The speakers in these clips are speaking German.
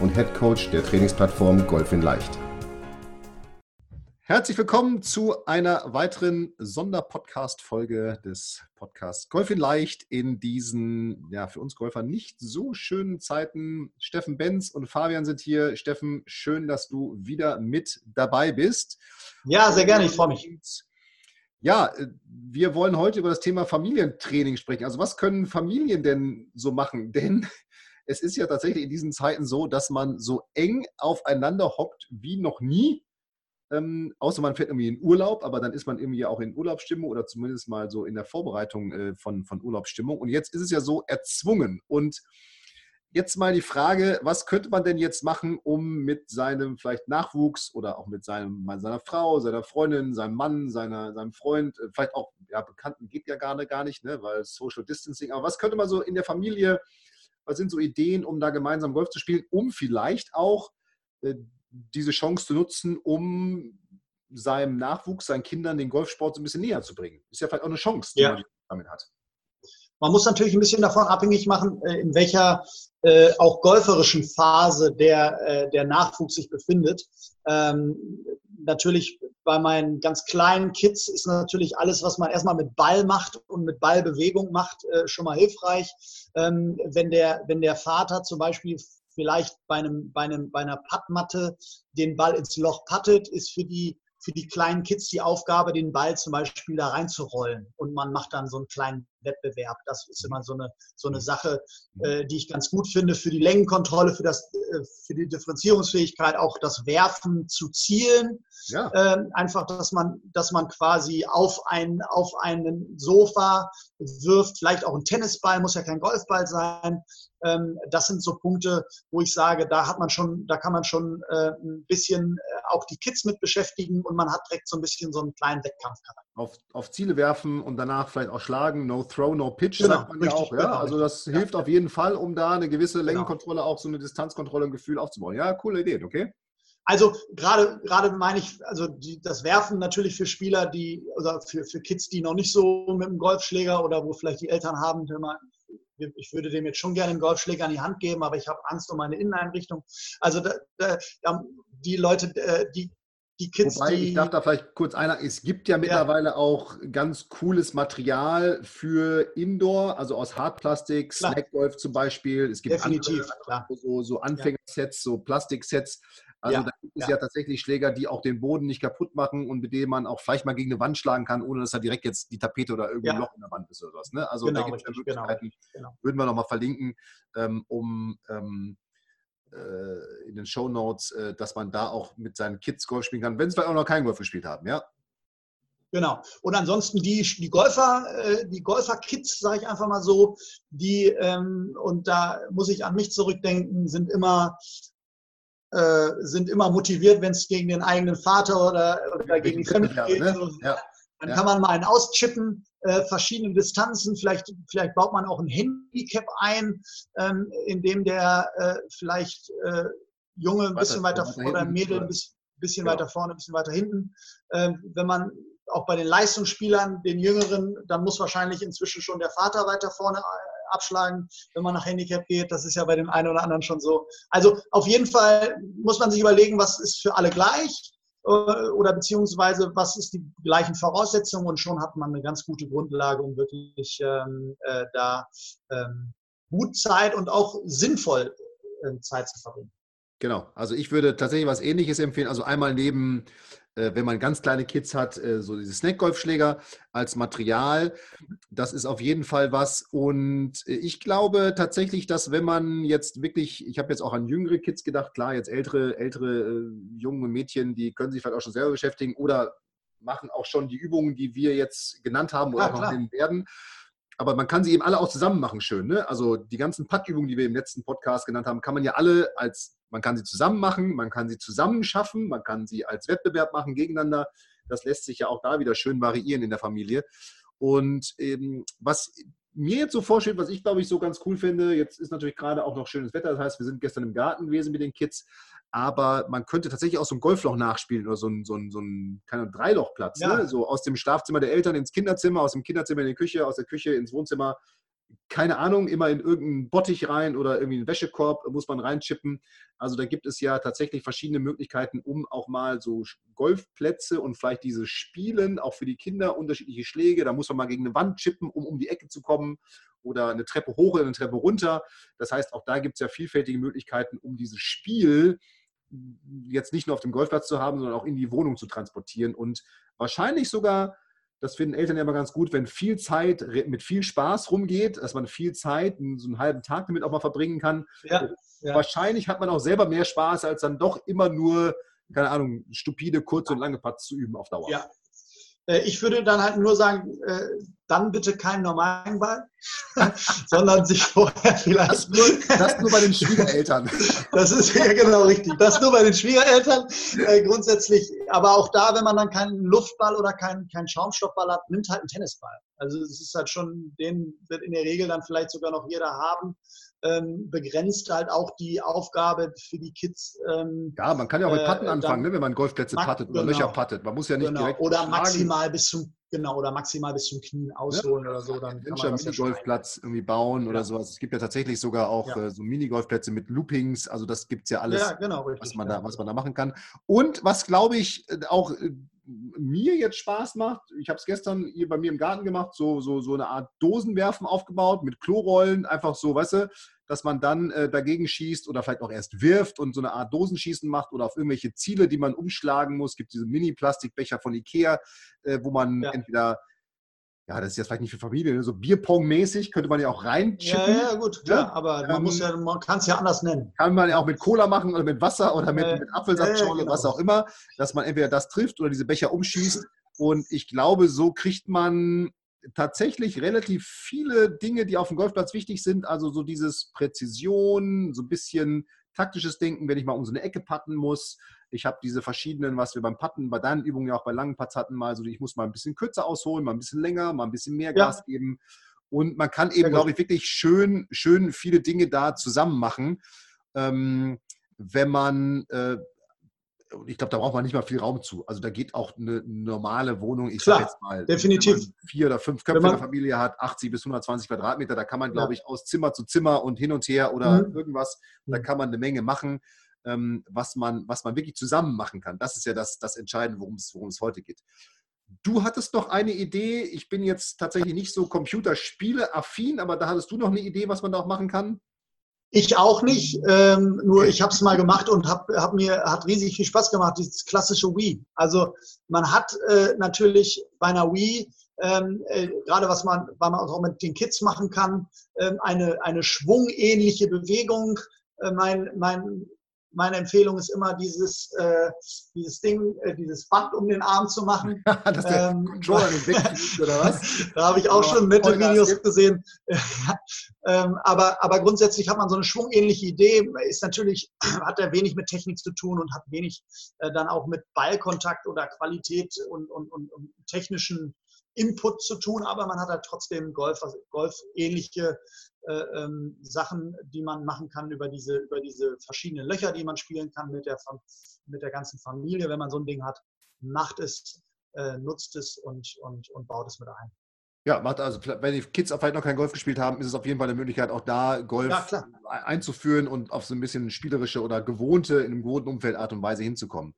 und Head Coach der Trainingsplattform Golf in Leicht. Herzlich willkommen zu einer weiteren Sonderpodcast-Folge des Podcasts Golf in Leicht in diesen, ja, für uns Golfer nicht so schönen Zeiten. Steffen Benz und Fabian sind hier. Steffen, schön, dass du wieder mit dabei bist. Ja, sehr gerne, ich freue mich. Ja, wir wollen heute über das Thema Familientraining sprechen. Also was können Familien denn so machen? Denn es ist ja tatsächlich in diesen Zeiten so, dass man so eng aufeinander hockt wie noch nie. Ähm, außer man fährt irgendwie in Urlaub, aber dann ist man irgendwie auch in Urlaubsstimmung oder zumindest mal so in der Vorbereitung äh, von, von Urlaubsstimmung. Und jetzt ist es ja so erzwungen. Und jetzt mal die Frage, was könnte man denn jetzt machen, um mit seinem vielleicht Nachwuchs oder auch mit seinem, seiner Frau, seiner Freundin, seinem Mann, seiner, seinem Freund, äh, vielleicht auch ja, Bekannten geht ja gar nicht, gar nicht, ne, weil Social Distancing, aber was könnte man so in der Familie was sind so Ideen, um da gemeinsam Golf zu spielen, um vielleicht auch äh, diese Chance zu nutzen, um seinem Nachwuchs, seinen Kindern den Golfsport so ein bisschen näher zu bringen? Ist ja vielleicht auch eine Chance, die ja. man damit hat. Man muss natürlich ein bisschen davon abhängig machen, äh, in welcher äh, auch golferischen Phase der, äh, der Nachwuchs sich befindet. Ähm, natürlich bei meinen ganz kleinen Kids ist natürlich alles, was man erstmal mit Ball macht und mit Ballbewegung macht, äh, schon mal hilfreich. Ähm, wenn, der, wenn der Vater zum Beispiel vielleicht bei, einem, bei, einem, bei einer Puttmatte den Ball ins Loch puttet, ist für die für die kleinen Kids die Aufgabe, den Ball zum Beispiel da reinzurollen. Und man macht dann so einen kleinen Wettbewerb. Das ist immer so eine, so eine Sache, äh, die ich ganz gut finde für die Längenkontrolle, für, das, äh, für die Differenzierungsfähigkeit, auch das Werfen zu zielen. Ja. Ähm, einfach, dass man, dass man quasi auf ein, auf einen Sofa wirft, vielleicht auch ein Tennisball, muss ja kein Golfball sein. Ähm, das sind so Punkte, wo ich sage, da hat man schon, da kann man schon äh, ein bisschen äh, auch die Kids mit beschäftigen und man hat direkt so ein bisschen so einen kleinen Wettkampfcharakter. Auf, auf Ziele werfen und danach vielleicht auch schlagen, no throw, no pitch, genau, sagt man ja auch. Ja? Genau, also das ja, hilft auf jeden Fall, um da eine gewisse genau. Längenkontrolle, auch so eine Distanzkontrolle, ein Gefühl aufzubauen. Ja, coole Idee, okay? Also gerade gerade meine ich, also die, das Werfen natürlich für Spieler, die oder für, für Kids, die noch nicht so mit dem Golfschläger oder wo vielleicht die Eltern haben, immer, ich würde dem jetzt schon gerne einen Golfschläger in die Hand geben, aber ich habe Angst um meine Inneneinrichtung. Also da, da, die Leute, äh, die, die Kids, Wobei, die, ich darf da vielleicht kurz einer, es gibt ja mittlerweile ja. auch ganz cooles Material für Indoor, also aus Hartplastik, Snackgolf zum Beispiel. Es gibt Definitiv, andere, so, so Anfängersets, so Plastiksets. Also ja, da gibt es ja. ja. tatsächlich Schläger, die auch den Boden nicht kaputt machen und mit denen man auch vielleicht mal gegen eine Wand schlagen kann, ohne dass da direkt jetzt die Tapete oder irgendein ja. Loch in der Wand ist oder was. Ne? Also genau, da gibt es ja genau, Möglichkeiten, genau, würden wir nochmal verlinken, ähm, um ähm, äh, in den Show Notes, äh, dass man da auch mit seinen Kids Golf spielen kann, wenn sie vielleicht auch noch keinen Golf gespielt haben, ja? Genau. Und ansonsten die, die Golfer, äh, die Golfer-Kids, sage ich einfach mal so, die, ähm, und da muss ich an mich zurückdenken, sind immer äh, sind immer motiviert, wenn es gegen den eigenen Vater oder, oder gegen die Familie geht. Ne? Ja. Dann ja. kann man mal einen auschippen, äh, verschiedene Distanzen. Vielleicht, vielleicht baut man auch ein Handicap ein, ähm, in dem der äh, vielleicht äh, Junge ein bisschen weiter, weiter vorne oder Mädel ein bisschen, bisschen genau. weiter vorne, ein bisschen weiter hinten. Ähm, wenn man auch bei den Leistungsspielern, den Jüngeren, dann muss wahrscheinlich inzwischen schon der Vater weiter vorne abschlagen, wenn man nach Handicap geht. Das ist ja bei dem einen oder anderen schon so. Also auf jeden Fall muss man sich überlegen, was ist für alle gleich äh, oder beziehungsweise was ist die gleichen Voraussetzungen und schon hat man eine ganz gute Grundlage, um wirklich ähm, äh, da ähm, gut Zeit und auch sinnvoll äh, Zeit zu verbringen. Genau, also ich würde tatsächlich was Ähnliches empfehlen. Also einmal neben äh, wenn man ganz kleine Kids hat, äh, so diese Snackgolfschläger als Material. Das ist auf jeden Fall was. Und äh, ich glaube tatsächlich, dass wenn man jetzt wirklich, ich habe jetzt auch an jüngere Kids gedacht, klar, jetzt ältere, ältere junge Mädchen, die können sich vielleicht auch schon selber beschäftigen oder machen auch schon die Übungen, die wir jetzt genannt haben oder ja, noch nehmen werden. aber man kann sie eben alle auch zusammen machen, schön. Ne? Also die ganzen Puttübungen, die wir im letzten Podcast genannt haben, kann man ja alle als, man kann sie zusammen machen, man kann sie zusammen schaffen, man kann sie als Wettbewerb machen gegeneinander. Das lässt sich ja auch da wieder schön variieren in der Familie. Und ähm, was mir jetzt so vorstellt, was ich glaube ich so ganz cool finde, jetzt ist natürlich gerade auch noch schönes Wetter, das heißt, wir sind gestern im Garten gewesen mit den Kids, aber man könnte tatsächlich auch so ein Golfloch nachspielen oder so ein, so ein, so ein keine Dreilochplatz, ja. ne? so aus dem Schlafzimmer der Eltern ins Kinderzimmer, aus dem Kinderzimmer in die Küche, aus der Küche ins Wohnzimmer keine Ahnung, immer in irgendeinen Bottich rein oder irgendwie einen Wäschekorb muss man reinchippen. Also da gibt es ja tatsächlich verschiedene Möglichkeiten, um auch mal so Golfplätze und vielleicht diese Spielen, auch für die Kinder, unterschiedliche Schläge. Da muss man mal gegen eine Wand chippen, um um die Ecke zu kommen oder eine Treppe hoch oder eine Treppe runter. Das heißt, auch da gibt es ja vielfältige Möglichkeiten, um dieses Spiel jetzt nicht nur auf dem Golfplatz zu haben, sondern auch in die Wohnung zu transportieren und wahrscheinlich sogar das finden Eltern ja immer ganz gut, wenn viel Zeit mit viel Spaß rumgeht, dass man viel Zeit, so einen halben Tag damit auch mal verbringen kann. Ja, ja. Wahrscheinlich hat man auch selber mehr Spaß, als dann doch immer nur, keine Ahnung, stupide, kurze und lange Putts zu üben auf Dauer. Ja, äh, ich würde dann halt nur sagen, äh, dann bitte keinen normalen Ball, sondern sich vorher vielleicht. Das nur, das nur bei den Schwiegereltern. Das ist ja genau richtig. Das nur bei den Schwiegereltern. Äh, grundsätzlich, aber auch da, wenn man dann keinen Luftball oder keinen, keinen Schaumstoffball hat, nimmt halt einen Tennisball. Also es ist halt schon, den wird in der Regel dann vielleicht sogar noch jeder haben ähm, begrenzt halt auch die Aufgabe für die Kids. Ähm, ja, man kann ja auch mit Patten äh, anfangen, ne, wenn man Golfplätze pattet oder genau, Löcher pattet. Man muss ja nicht genau. direkt. Oder maximal bis zum genau oder maximal bis zum Knien ausholen ja. oder so. Dann kann man Minigolfplatz ja irgendwie bauen ja. oder sowas. Es gibt ja tatsächlich sogar auch äh, so Minigolfplätze mit Loopings. Also das gibt es ja alles, genau, richtig, was, man da, was man da machen kann. Und was glaube ich äh, auch äh, mir jetzt Spaß macht, ich habe es gestern hier bei mir im Garten gemacht, so, so, so eine Art Dosenwerfen aufgebaut mit Klorollen, einfach so, weißt du, dass man dann äh, dagegen schießt oder vielleicht auch erst wirft und so eine Art Dosenschießen macht oder auf irgendwelche Ziele, die man umschlagen muss. Es gibt diese Mini-Plastikbecher von Ikea, äh, wo man ja. entweder ja, das ist jetzt vielleicht nicht für Familie, ne? so Bierpong-mäßig könnte man ja auch reinchippen. Ja, ja, gut, klar, ja? aber man, ähm, ja, man kann es ja anders nennen. Kann man ja auch mit Cola machen oder mit Wasser oder mit, äh, mit Apfelsaftschorle, äh, genau. was auch immer, dass man entweder das trifft oder diese Becher umschießt. Und ich glaube, so kriegt man tatsächlich relativ viele Dinge, die auf dem Golfplatz wichtig sind. Also so dieses Präzision, so ein bisschen taktisches Denken, wenn ich mal um so eine Ecke patten muss. Ich habe diese verschiedenen, was wir beim Patten, bei deinen Übungen ja auch bei langen Putts hatten, mal so, ich muss mal ein bisschen kürzer ausholen, mal ein bisschen länger, mal ein bisschen mehr Gas ja. geben. Und man kann eben, glaube ich, wirklich schön, schön viele Dinge da zusammen machen. Ähm, wenn man äh, und ich glaube, da braucht man nicht mal viel Raum zu. Also da geht auch eine normale Wohnung, ich sage jetzt mal, definitiv. Wenn man vier oder fünf Köpfe in der Familie hat, 80 bis 120 Quadratmeter, da kann man, glaube ich, aus Zimmer zu Zimmer und hin und her oder mhm. irgendwas, da mhm. kann man eine Menge machen, ähm, was, man, was man wirklich zusammen machen kann. Das ist ja das, das Entscheidende, worum es, worum es heute geht. Du hattest noch eine Idee. Ich bin jetzt tatsächlich nicht so Computerspiele-affin, aber da hattest du noch eine Idee, was man da auch machen kann? Ich auch nicht, ähm, nur ich habe es mal gemacht und hab, hab mir hat riesig viel Spaß gemacht, dieses klassische Wii. Also man hat äh, natürlich bei einer Wii, ähm, äh, gerade was man, was man auch mit den Kids machen kann, ähm, eine, eine schwungähnliche Bewegung. Äh, mein, mein meine Empfehlung ist immer, dieses, äh, dieses Ding, äh, dieses Band um den Arm zu machen. Dass der ähm, Controller wegfliegt, oder was? da habe ich auch schon nette Videos gesehen. ähm, aber, aber grundsätzlich hat man so eine schwungähnliche Idee. Ist natürlich, hat er wenig mit Technik zu tun und hat wenig äh, dann auch mit Ballkontakt oder Qualität und, und, und, und technischen Input zu tun, aber man hat halt trotzdem Golf, Golf-ähnliche äh, ähm, Sachen, die man machen kann über diese, über diese verschiedenen Löcher, die man spielen kann mit der, mit der ganzen Familie, wenn man so ein Ding hat. Macht es, äh, nutzt es und, und, und baut es mit ein. Ja, macht also, wenn die Kids vielleicht noch kein Golf gespielt haben, ist es auf jeden Fall eine Möglichkeit, auch da Golf ja, einzuführen und auf so ein bisschen spielerische oder gewohnte, in einem gewohnten Umfeld Art und Weise hinzukommen.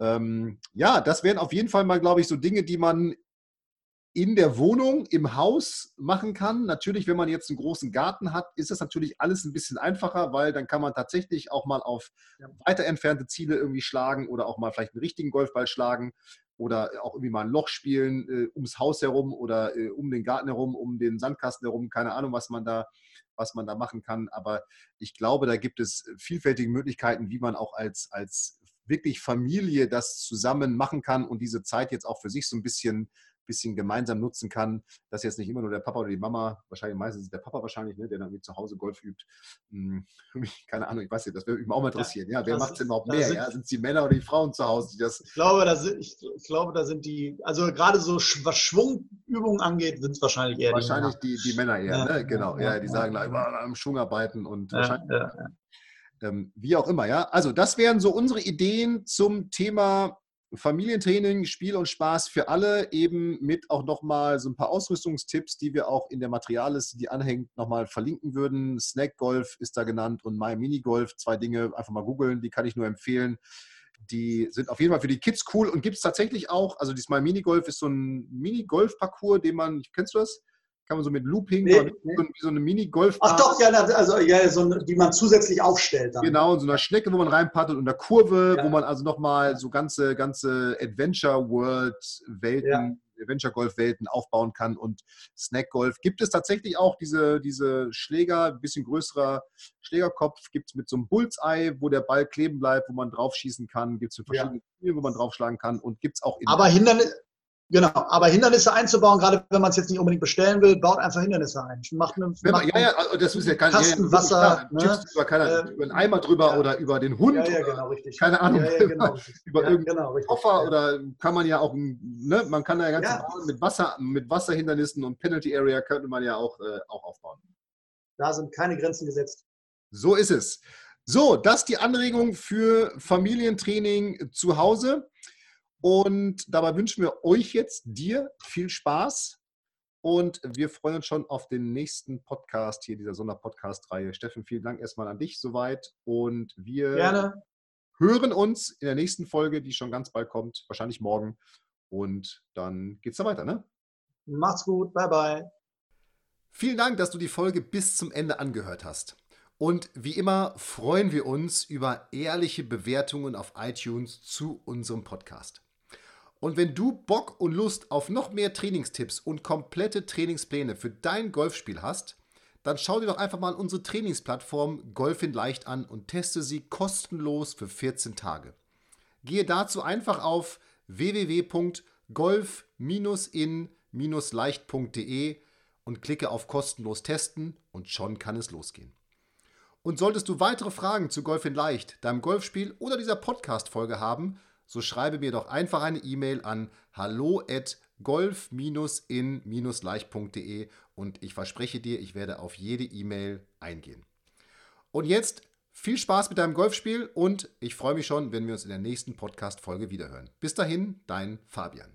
Ähm, ja, das wären auf jeden Fall mal, glaube ich, so Dinge, die man in der Wohnung, im Haus machen kann. Natürlich, wenn man jetzt einen großen Garten hat, ist das natürlich alles ein bisschen einfacher, weil dann kann man tatsächlich auch mal auf weiter entfernte Ziele irgendwie schlagen oder auch mal vielleicht einen richtigen Golfball schlagen oder auch irgendwie mal ein Loch spielen äh, ums Haus herum oder äh, um den Garten herum, um den Sandkasten herum. Keine Ahnung, was man da was man da machen kann. Aber ich glaube, da gibt es vielfältige Möglichkeiten, wie man auch als, als wirklich Familie das zusammen machen kann und diese Zeit jetzt auch für sich so ein bisschen bisschen gemeinsam nutzen kann, dass jetzt nicht immer nur der Papa oder die Mama, wahrscheinlich meistens ist der Papa wahrscheinlich, ne, der dann irgendwie zu Hause Golf übt. Hm, keine Ahnung, ich weiß nicht, das würde mich auch mal interessieren. Ja, ja wer macht es überhaupt mehr? Sind, ja? Es die Männer oder die Frauen zu Hause, die das. Ich glaube, da sind, ich, ich glaube, da sind die, also gerade so was Schwungübungen angeht, sind es wahrscheinlich eher wahrscheinlich die Männer. Die, die Männer eher, ja, ne? genau. Ja, die sagen, immer am Schwung arbeiten und wahrscheinlich. Ähm, wie auch immer, ja. Also, das wären so unsere Ideen zum Thema Familientraining, Spiel und Spaß für alle, eben mit auch nochmal so ein paar Ausrüstungstipps, die wir auch in der Materialliste, die anhängt, nochmal verlinken würden. Snack Golf ist da genannt und My Mini Golf, zwei Dinge, einfach mal googeln, die kann ich nur empfehlen. Die sind auf jeden Fall für die Kids cool und gibt es tatsächlich auch, also dieses My Mini Golf ist so ein Mini-Golf-Parcours, den man, kennst du das? Kann man so mit Looping, nee, nee. wie so eine Mini-Golf. Ach doch, ja, also ja, so eine, die man zusätzlich aufstellt. Dann. Genau, in so einer Schnecke, wo man reinpaddelt und einer Kurve, ja. wo man also nochmal so ganze, ganze Adventure World-Welten, ja. Adventure Golf-Welten aufbauen kann. Und Snack Golf gibt es tatsächlich auch diese, diese Schläger, ein bisschen größerer Schlägerkopf, gibt es mit so einem Bullseye, wo der Ball kleben bleibt, wo man drauf schießen kann, gibt es verschiedene. Spiele, wo man draufschlagen kann und gibt es auch in Aber Hindernis, Genau, aber Hindernisse einzubauen, gerade wenn man es jetzt nicht unbedingt bestellen will, baut einfach Hindernisse ein. Macht eine, macht ja, ja, also das ist ja kein Kasten Wasser. Ne? Über, keine, äh, über einen Eimer drüber ja. oder über den Hund. Ja, ja, genau, richtig. Keine Ahnung. Ja, ja, genau, über ja, irgendeinen genau, Koffer oder kann man ja auch, ne, man kann da ja ganz mit Wasser, mit Wasserhindernissen und Penalty Area könnte man ja auch, äh, auch aufbauen. Da sind keine Grenzen gesetzt. So ist es. So, das ist die Anregung für Familientraining zu Hause. Und dabei wünschen wir euch jetzt, dir, viel Spaß. Und wir freuen uns schon auf den nächsten Podcast hier, dieser Sonderpodcast-Reihe. Steffen, vielen Dank erstmal an dich soweit. Und wir Gerne. hören uns in der nächsten Folge, die schon ganz bald kommt, wahrscheinlich morgen. Und dann geht's da weiter, ne? Macht's gut, bye bye. Vielen Dank, dass du die Folge bis zum Ende angehört hast. Und wie immer freuen wir uns über ehrliche Bewertungen auf iTunes zu unserem Podcast. Und wenn du Bock und Lust auf noch mehr Trainingstipps und komplette Trainingspläne für dein Golfspiel hast, dann schau dir doch einfach mal unsere Trainingsplattform Golf in Leicht an und teste sie kostenlos für 14 Tage. Gehe dazu einfach auf www.golf-in-leicht.de und klicke auf kostenlos testen und schon kann es losgehen. Und solltest du weitere Fragen zu Golf in Leicht, deinem Golfspiel oder dieser Podcast-Folge haben, so schreibe mir doch einfach eine E-Mail an hallo at golf-in-leicht.de und ich verspreche dir, ich werde auf jede E-Mail eingehen. Und jetzt viel Spaß mit deinem Golfspiel und ich freue mich schon, wenn wir uns in der nächsten Podcast-Folge wiederhören. Bis dahin, dein Fabian.